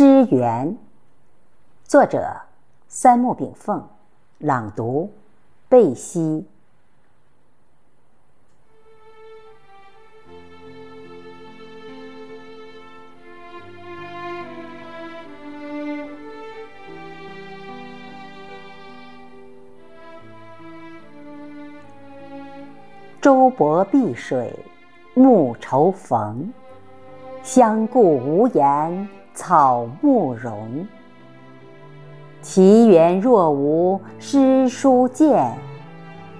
诗园，作者三木炳凤，朗读贝西。舟泊碧水，暮愁逢。相顾无言，草木荣。奇缘若无诗书见，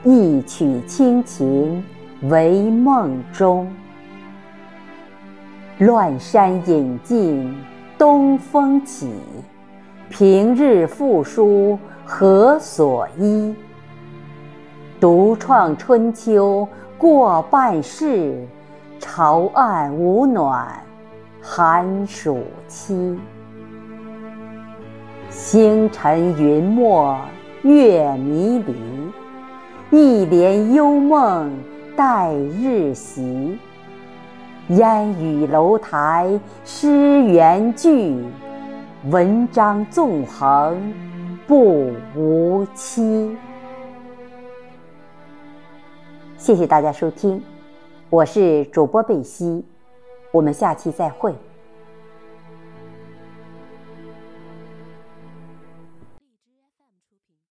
一曲清情为梦中。乱山隐尽东风起，平日赋书何所依？独创春秋过半世，朝暗无暖寒暑期。星辰云没月迷离，一帘幽梦待日袭。烟雨楼台诗缘聚，文章纵横不无期。谢谢大家收听，我是主播贝西，我们下期再会。